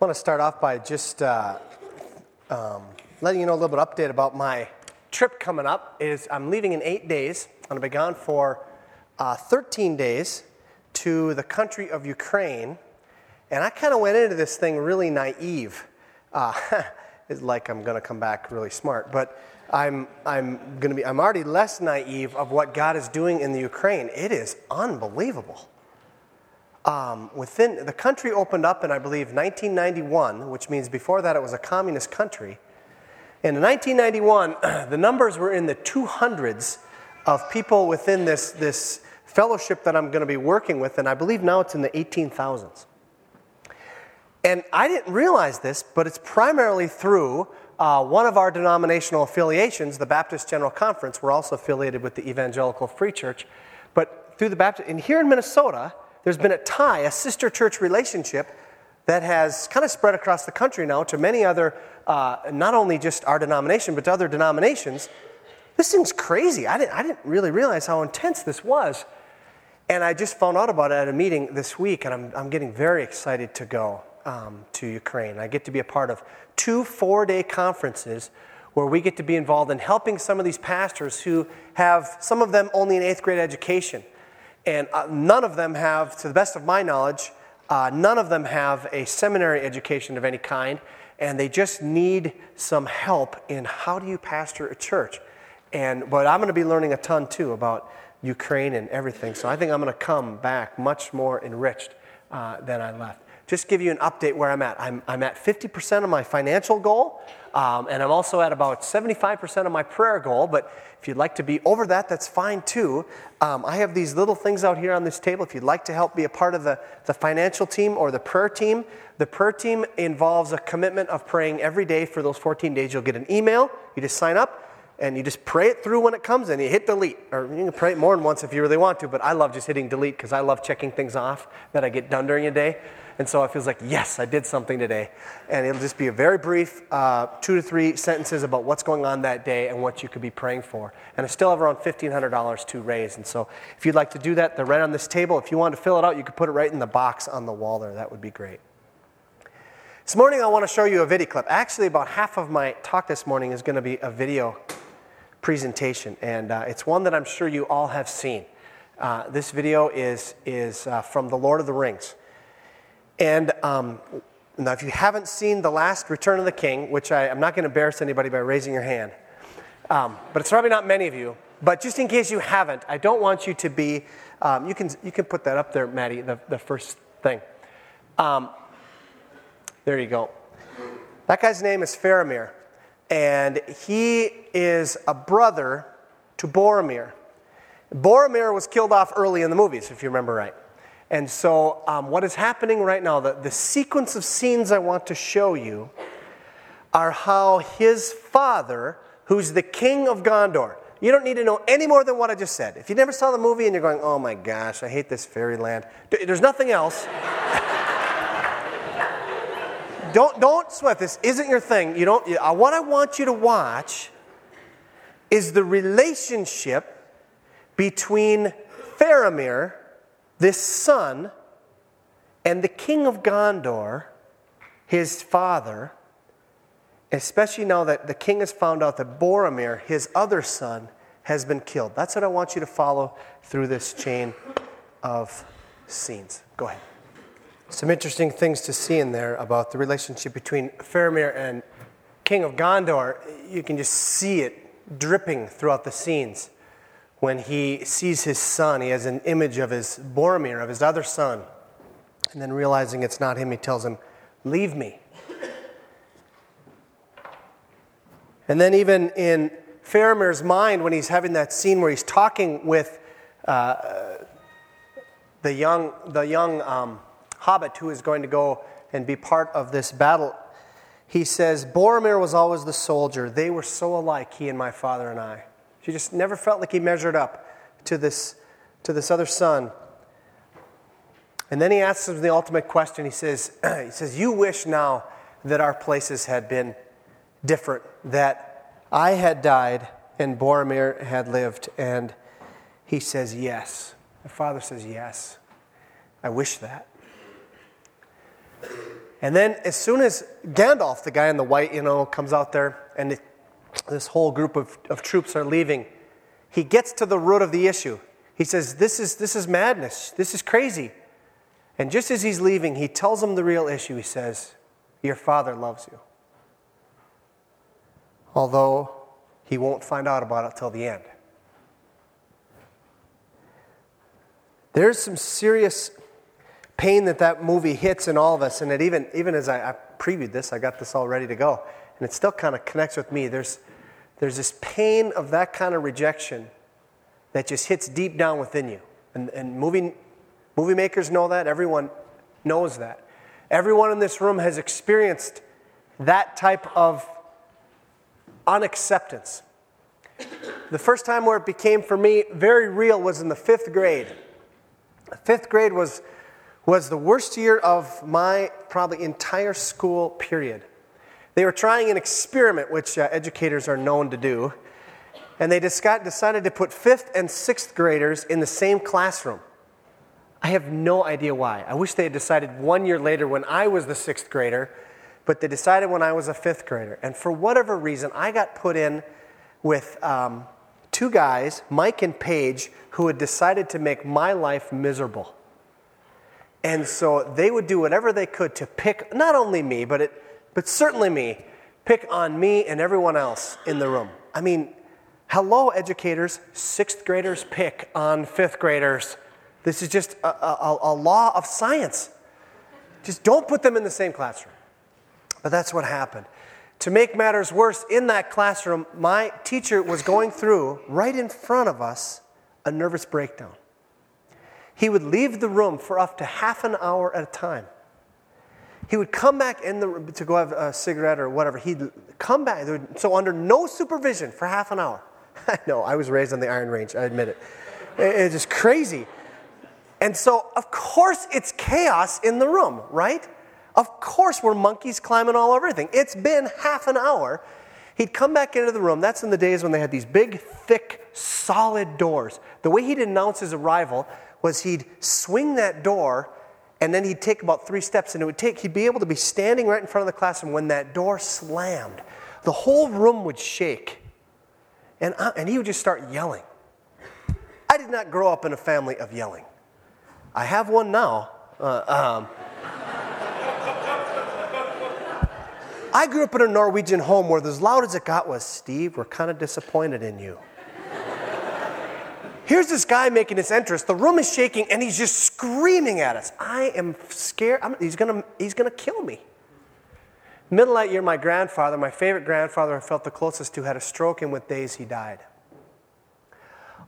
I want to start off by just uh, um, letting you know a little bit update about my trip coming up. Is I'm leaving in eight days. I'm going to be gone for uh, 13 days to the country of Ukraine, and I kind of went into this thing really naive. Uh, it's like I'm going to come back really smart, but I'm I'm going to be I'm already less naive of what God is doing in the Ukraine. It is unbelievable um, within the country opened up in, I believe, 1991, which means before that it was a communist country. And in 1991, the numbers were in the 200s of people within this, this fellowship that I'm going to be working with, and I believe now it's in the 18,000s. And I didn't realize this, but it's primarily through uh, one of our denominational affiliations, the Baptist General Conference. We're also affiliated with the Evangelical Free Church. But through the Baptist, and here in Minnesota, there's been a tie, a sister church relationship that has kind of spread across the country now to many other, uh, not only just our denomination, but to other denominations. This seems crazy. I didn't, I didn't really realize how intense this was. And I just found out about it at a meeting this week, and I'm, I'm getting very excited to go um, to Ukraine. I get to be a part of two four day conferences where we get to be involved in helping some of these pastors who have, some of them, only an eighth grade education and uh, none of them have, to the best of my knowledge, uh, none of them have a seminary education of any kind, and they just need some help in how do you pastor a church. And but I'm going to be learning a ton too about Ukraine and everything. So I think I'm going to come back much more enriched uh, than I left just give you an update where I'm at. I'm, I'm at 50% of my financial goal, um, and I'm also at about 75% of my prayer goal. But if you'd like to be over that, that's fine too. Um, I have these little things out here on this table. If you'd like to help be a part of the, the financial team or the prayer team, the prayer team involves a commitment of praying every day for those 14 days. You'll get an email, you just sign up. And you just pray it through when it comes and you hit delete. Or you can pray it more than once if you really want to, but I love just hitting delete because I love checking things off that I get done during a day. And so it feels like, yes, I did something today. And it'll just be a very brief uh, two to three sentences about what's going on that day and what you could be praying for. And I still have around $1,500 to raise. And so if you'd like to do that, they're right on this table. If you want to fill it out, you could put it right in the box on the wall there. That would be great. This morning, I want to show you a video clip. Actually, about half of my talk this morning is going to be a video presentation. And uh, it's one that I'm sure you all have seen. Uh, this video is, is uh, from The Lord of the Rings. And um, now, if you haven't seen the last Return of the King, which I, am not going to embarrass anybody by raising your hand, um, but it's probably not many of you. But just in case you haven't, I don't want you to be. Um, you can you can put that up there, Maddie. The, the first thing. Um, there you go. That guy's name is Faramir, and he is a brother to Boromir. Boromir was killed off early in the movies, if you remember right. And so, um, what is happening right now, the, the sequence of scenes I want to show you are how his father, who's the king of Gondor, you don't need to know any more than what I just said. If you never saw the movie and you're going, oh my gosh, I hate this fairyland, there's nothing else. Don't, don't sweat. This isn't your thing. You don't, what I want you to watch is the relationship between Faramir this son and the king of Gondor, his father, especially now that the king has found out that Boromir, his other son, has been killed. That's what I want you to follow through this chain of scenes. Go ahead. Some interesting things to see in there about the relationship between Faramir and King of Gondor. You can just see it dripping throughout the scenes when he sees his son, he has an image of his Boromir, of his other son. And then realizing it's not him, he tells him, Leave me. And then, even in Faramir's mind, when he's having that scene where he's talking with uh, the young, the young um, hobbit who is going to go and be part of this battle, he says, Boromir was always the soldier. They were so alike, he and my father and I. He just never felt like he measured up to this, to this other son. And then he asks him the ultimate question. He says, he says, You wish now that our places had been different, that I had died and Boromir had lived. And he says, Yes. The father says, Yes. I wish that. And then, as soon as Gandalf, the guy in the white, you know, comes out there, and it, this whole group of, of troops are leaving, he gets to the root of the issue. He says, this is, this is madness. This is crazy. And just as he's leaving, he tells them the real issue. He says, Your father loves you. Although he won't find out about it till the end. There's some serious pain that that movie hits in all of us, and it even, even as I, I previewed this, I got this all ready to go, and it still kind of connects with me. There's, there's this pain of that kind of rejection that just hits deep down within you. And, and movie, movie makers know that, everyone knows that. Everyone in this room has experienced that type of unacceptance. The first time where it became for me very real was in the fifth grade. Fifth grade was, was the worst year of my probably entire school period. They were trying an experiment, which uh, educators are known to do, and they decided to put fifth and sixth graders in the same classroom. I have no idea why. I wish they had decided one year later when I was the sixth grader, but they decided when I was a fifth grader. And for whatever reason, I got put in with um, two guys, Mike and Paige, who had decided to make my life miserable. And so they would do whatever they could to pick not only me, but, it, but certainly me, pick on me and everyone else in the room. I mean, hello, educators. Sixth graders pick on fifth graders. This is just a, a, a law of science. Just don't put them in the same classroom. But that's what happened. To make matters worse, in that classroom, my teacher was going through, right in front of us, a nervous breakdown. He would leave the room for up to half an hour at a time. He would come back in the to go have a cigarette or whatever. He'd come back, so under no supervision for half an hour. I know, I was raised on the Iron Range, I admit it. It's just crazy. And so, of course, it's chaos in the room, right? Of course, we're monkeys climbing all over everything. It's been half an hour. He'd come back into the room. That's in the days when they had these big, thick, solid doors. The way he'd announce his arrival was he'd swing that door and then he'd take about three steps and it would take, he'd be able to be standing right in front of the classroom when that door slammed. The whole room would shake. And, I, and he would just start yelling. I did not grow up in a family of yelling. I have one now. Uh, um, I grew up in a Norwegian home where as loud as it got was, Steve, we're kind of disappointed in you. Here's this guy making his entrance. The room is shaking and he's just screaming at us. I am scared. I'm, he's to he's gonna kill me. Middle of that year, my grandfather, my favorite grandfather I felt the closest to, had a stroke, and with days he died.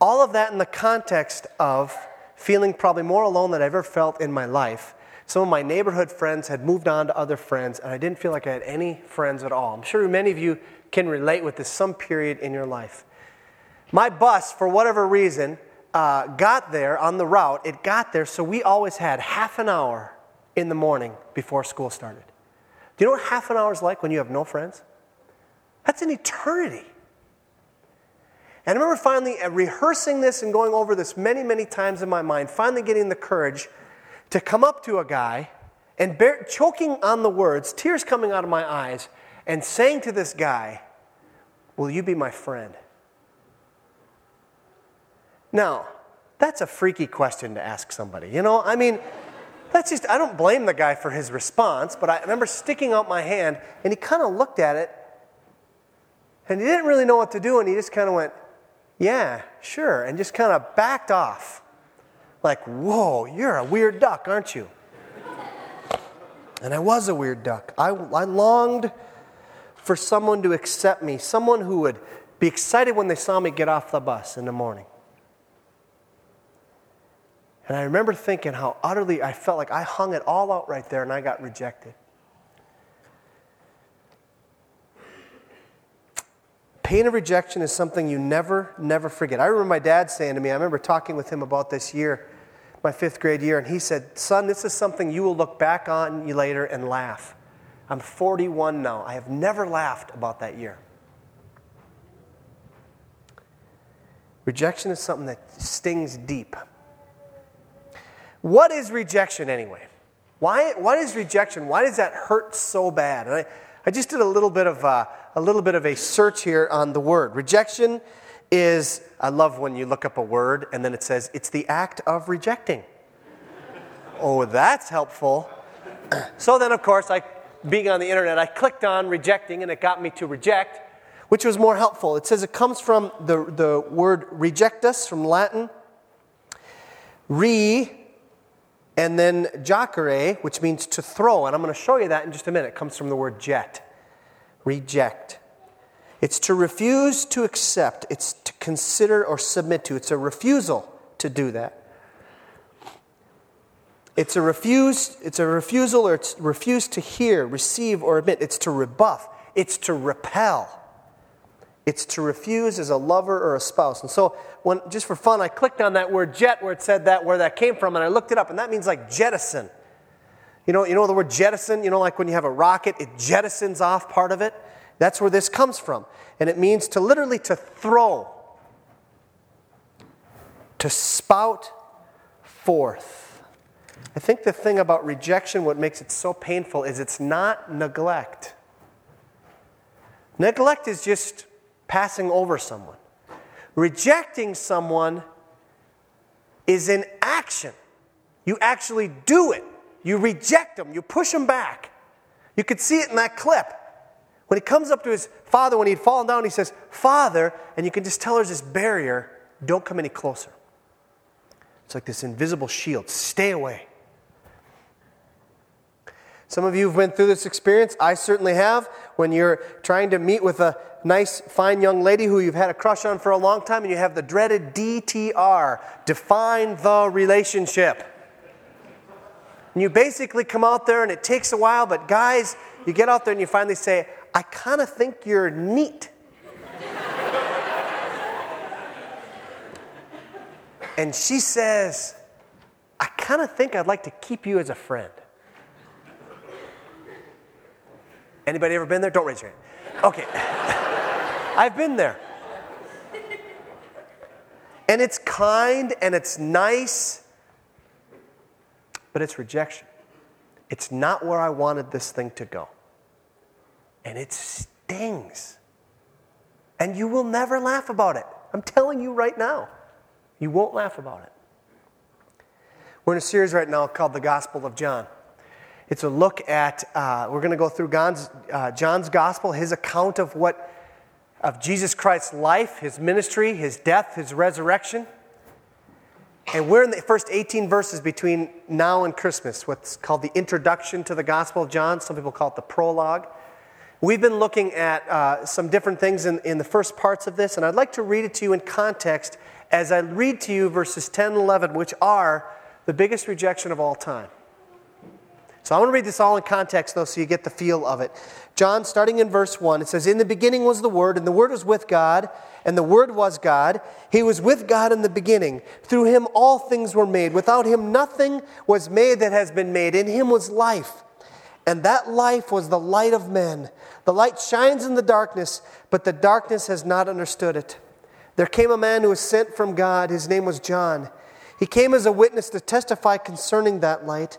All of that in the context of feeling probably more alone than I've ever felt in my life some of my neighborhood friends had moved on to other friends, and I didn't feel like I had any friends at all. I'm sure many of you can relate with this some period in your life. My bus, for whatever reason, uh, got there on the route. It got there, so we always had half an hour in the morning before school started. Do you know what half an hour is like when you have no friends? That's an eternity. And I remember finally uh, rehearsing this and going over this many, many times in my mind, finally getting the courage to come up to a guy and bear, choking on the words, tears coming out of my eyes, and saying to this guy, Will you be my friend? Now, that's a freaky question to ask somebody. You know, I mean, that's just, I don't blame the guy for his response, but I remember sticking out my hand and he kind of looked at it and he didn't really know what to do and he just kind of went, Yeah, sure, and just kind of backed off. Like, whoa, you're a weird duck, aren't you? And I was a weird duck. I, I longed for someone to accept me, someone who would be excited when they saw me get off the bus in the morning. And I remember thinking how utterly I felt like I hung it all out right there and I got rejected. Pain of rejection is something you never, never forget. I remember my dad saying to me, I remember talking with him about this year my fifth grade year, and he said, Son, this is something you will look back on you later and laugh. I'm 41 now. I have never laughed about that year. Rejection is something that stings deep. What is rejection anyway? Why, why is rejection, why does that hurt so bad? And I, I just did a little bit of uh, a little bit of a search here on the word. Rejection is, I love when you look up a word and then it says, it's the act of rejecting. oh, that's helpful. so then, of course, I, being on the internet, I clicked on rejecting and it got me to reject, which was more helpful. It says it comes from the, the word rejectus from Latin, re, and then jacere, which means to throw. And I'm going to show you that in just a minute. Comes from the word jet, reject. It's to refuse to accept, it's to consider or submit to. It's a refusal to do that. It's a refuse, it's a refusal or it's refuse to hear, receive, or admit. It's to rebuff. It's to repel. It's to refuse as a lover or a spouse. And so, when, just for fun, I clicked on that word jet where it said that, where that came from, and I looked it up, and that means like jettison. You know, you know the word jettison? You know, like when you have a rocket, it jettisons off part of it? That's where this comes from. And it means to literally to throw, to spout forth. I think the thing about rejection, what makes it so painful, is it's not neglect. Neglect is just passing over someone. Rejecting someone is an action. You actually do it. You reject them, you push them back. You could see it in that clip. When he comes up to his father, when he'd fallen down, he says, Father, and you can just tell there's this barrier, don't come any closer. It's like this invisible shield. Stay away. Some of you have been through this experience. I certainly have. When you're trying to meet with a nice, fine young lady who you've had a crush on for a long time, and you have the dreaded DTR define the relationship. And you basically come out there, and it takes a while, but guys, you get out there and you finally say, I kind of think you're neat. and she says, I kind of think I'd like to keep you as a friend. Anybody ever been there? Don't raise your hand. Okay. I've been there. And it's kind and it's nice, but it's rejection. It's not where I wanted this thing to go and it stings. And you will never laugh about it. I'm telling you right now, you won't laugh about it. We're in a series right now called The Gospel of John. It's a look at, uh, we're going to go through John's, uh, John's gospel, his account of what, of Jesus Christ's life, his ministry, his death, his resurrection. And we're in the first 18 verses between now and Christmas, what's called the introduction to the Gospel of John. Some people call it the prologue. We've been looking at uh, some different things in, in the first parts of this, and I'd like to read it to you in context as I read to you verses 10 and 11, which are the biggest rejection of all time. So I want to read this all in context, though, so you get the feel of it. John, starting in verse 1, it says, In the beginning was the Word, and the Word was with God, and the Word was God. He was with God in the beginning. Through him all things were made. Without him nothing was made that has been made. In him was life, and that life was the light of men. The light shines in the darkness, but the darkness has not understood it. There came a man who was sent from God. His name was John. He came as a witness to testify concerning that light,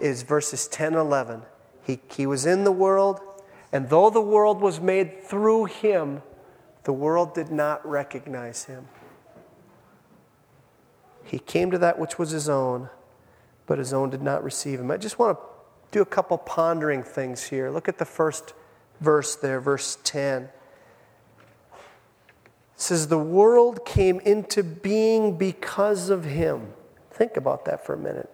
is verses 10 and 11. He, he was in the world, and though the world was made through him, the world did not recognize him. He came to that which was his own, but his own did not receive him. I just want to do a couple pondering things here. Look at the first verse there, verse 10. It says, The world came into being because of him. Think about that for a minute.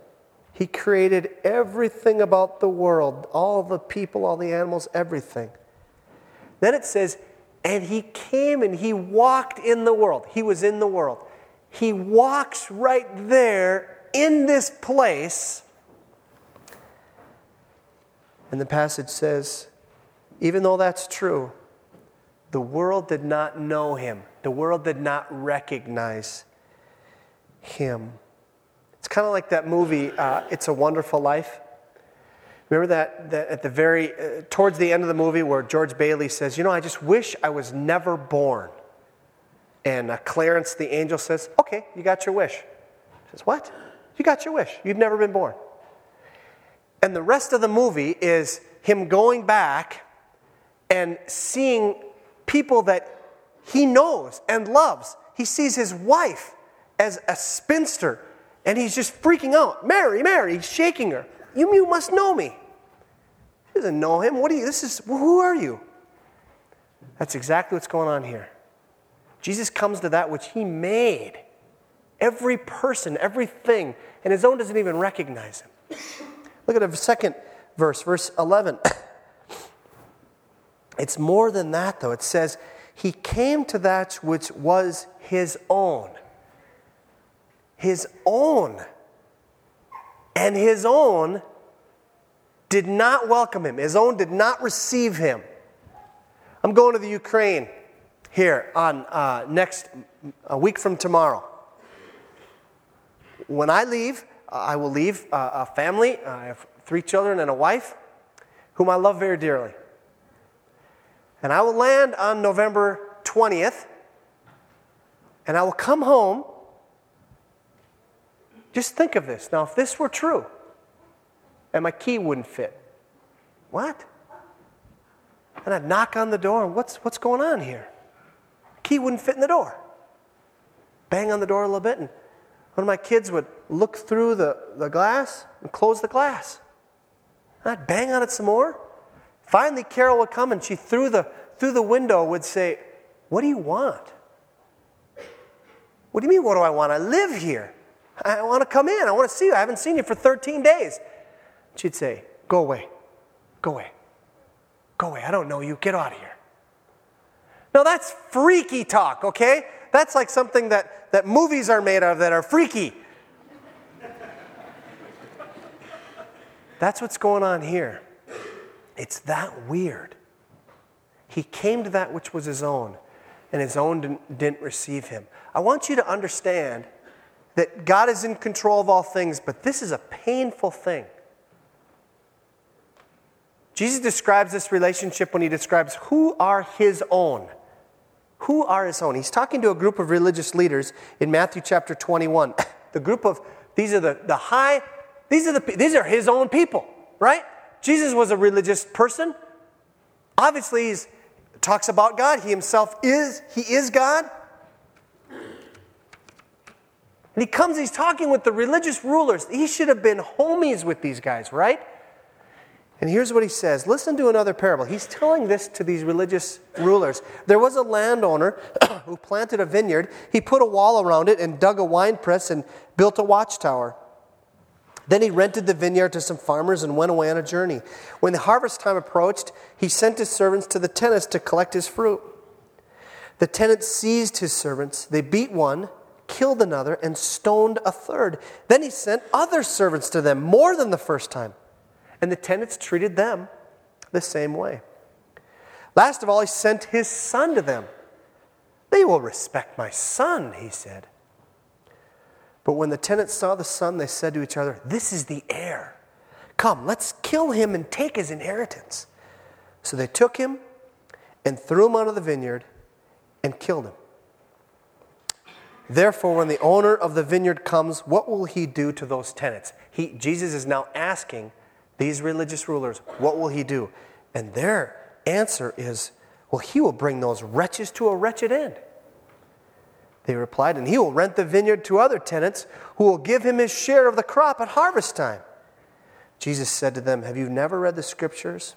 He created everything about the world, all the people, all the animals, everything. Then it says, and he came and he walked in the world. He was in the world. He walks right there in this place And the passage says, even though that's true, the world did not know him. The world did not recognize him. It's kind of like that movie, uh, It's a Wonderful Life. Remember that, that at the very, uh, towards the end of the movie where George Bailey says, You know, I just wish I was never born. And uh, Clarence, the angel, says, Okay, you got your wish. He says, What? You got your wish. You've never been born. And the rest of the movie is him going back and seeing people that he knows and loves. He sees his wife as a spinster and he's just freaking out. Mary, Mary, he's shaking her. You, you must know me. He doesn't know him. What are you? This is, who are you? That's exactly what's going on here. Jesus comes to that which he made. Every person, everything, and his own doesn't even recognize him. Look at the second verse, verse 11. It's more than that, though. It says, He came to that which was His own. His own and his own did not welcome him. His own did not receive him. I'm going to the Ukraine here on uh, next a week from tomorrow. When I leave, uh, I will leave uh, a family. I have three children and a wife, whom I love very dearly. And I will land on November 20th, and I will come home just think of this. Now, if this were true, and my key wouldn't fit, what? And I'd knock on the door, and what's, what's going on here? Key wouldn't fit in the door. Bang on the door a little bit, and one of my kids would look through the, the glass and close the glass. And I'd bang on it some more. Finally, Carol would come and she through the, through the window would say, What do you want? What do you mean, what do I want? I live here. I want to come in. I want to see you. I haven't seen you for 13 days. She'd say, Go away. Go away. Go away. I don't know you. Get out of here. Now, that's freaky talk, okay? That's like something that, that movies are made of that are freaky. That's what's going on here. It's that weird. He came to that which was his own, and his own didn't, didn't receive him. I want you to understand that God is in control of all things, but this is a painful thing. Jesus describes this relationship when he describes who are his own. Who are his own? He's talking to a group of religious leaders in Matthew chapter 21. The group of, these are the, the high, these are, the, these are his own people, right? Jesus was a religious person. Obviously, he talks about God. He himself is, he is God. And he comes, he's talking with the religious rulers. He should have been homies with these guys, right? And here's what he says listen to another parable. He's telling this to these religious rulers. There was a landowner who planted a vineyard. He put a wall around it and dug a wine press and built a watchtower. Then he rented the vineyard to some farmers and went away on a journey. When the harvest time approached, he sent his servants to the tenants to collect his fruit. The tenants seized his servants. They beat one killed another, and stoned a third. Then he sent other servants to them, more than the first time. And the tenants treated them the same way. Last of all, he sent his son to them. They will respect my son, he said. But when the tenants saw the son, they said to each other, This is the heir. Come, let's kill him and take his inheritance. So they took him and threw him out of the vineyard and killed him. Therefore, when the owner of the vineyard comes, what will he do to those tenants? He, Jesus is now asking these religious rulers, what will he do? And their answer is, well, he will bring those wretches to a wretched end. They replied, and he will rent the vineyard to other tenants who will give him his share of the crop at harvest time. Jesus said to them, Have you never read the scriptures?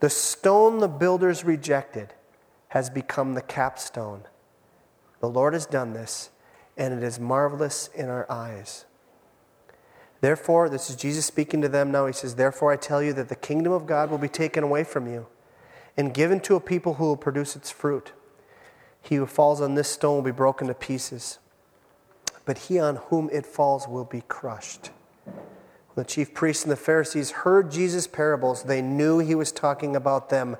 The stone the builders rejected has become the capstone. The Lord has done this, and it is marvelous in our eyes. Therefore, this is Jesus speaking to them now. He says, Therefore, I tell you that the kingdom of God will be taken away from you and given to a people who will produce its fruit. He who falls on this stone will be broken to pieces, but he on whom it falls will be crushed. The chief priests and the Pharisees heard Jesus' parables. They knew he was talking about them.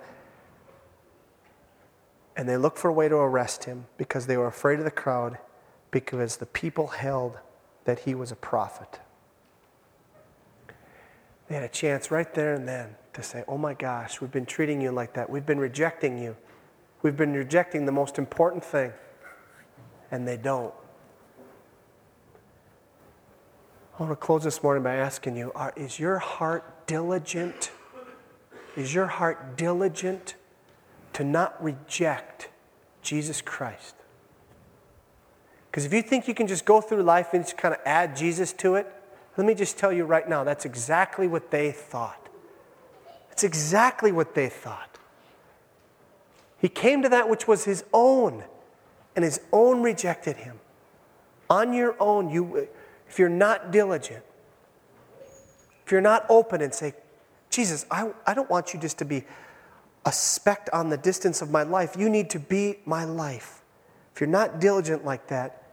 And they looked for a way to arrest him because they were afraid of the crowd, because the people held that he was a prophet. They had a chance right there and then to say, Oh my gosh, we've been treating you like that. We've been rejecting you. We've been rejecting the most important thing. And they don't. I want to close this morning by asking you are, is your heart diligent? Is your heart diligent to not reject Jesus Christ? Because if you think you can just go through life and just kind of add Jesus to it, let me just tell you right now, that's exactly what they thought. That's exactly what they thought. He came to that which was his own, and his own rejected him. On your own, you if you're not diligent, if you're not open and say, Jesus, I, I don't want you just to be a speck on the distance of my life. You need to be my life. If you're not diligent like that,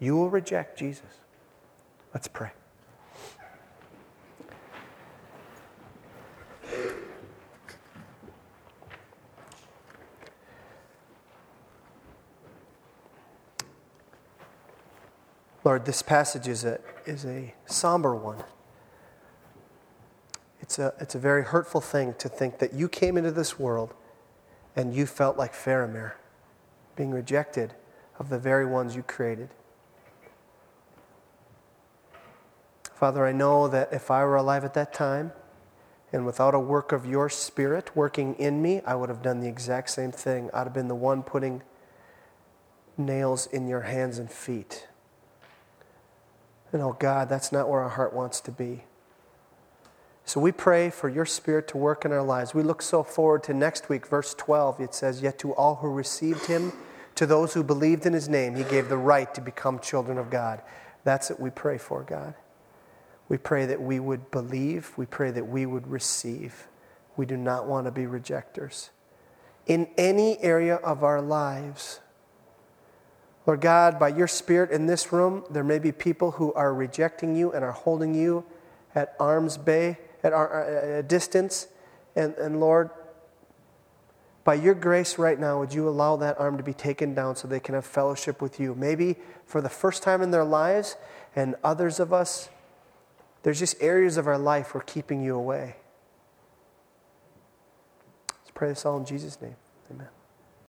you will reject Jesus. Let's pray. Lord, this passage is a, is a somber one. It's a, it's a very hurtful thing to think that you came into this world and you felt like Faramir, being rejected of the very ones you created. Father, I know that if I were alive at that time and without a work of your Spirit working in me, I would have done the exact same thing. I'd have been the one putting nails in your hands and feet and oh God, that's not where our heart wants to be. So we pray for your spirit to work in our lives. We look so forward to next week, verse 12. It says, Yet to all who received him, to those who believed in his name, he gave the right to become children of God. That's what we pray for, God. We pray that we would believe. We pray that we would receive. We do not want to be rejectors. In any area of our lives, Lord God, by your Spirit in this room, there may be people who are rejecting you and are holding you at arm's bay, Uh, at a distance. And, and Lord, by your grace right now, would you allow that arm to be taken down so they can have fellowship with you? Maybe for the first time in their lives, and others of us, there's just areas of our life we're keeping you away. Let's pray this all in Jesus' name. Amen.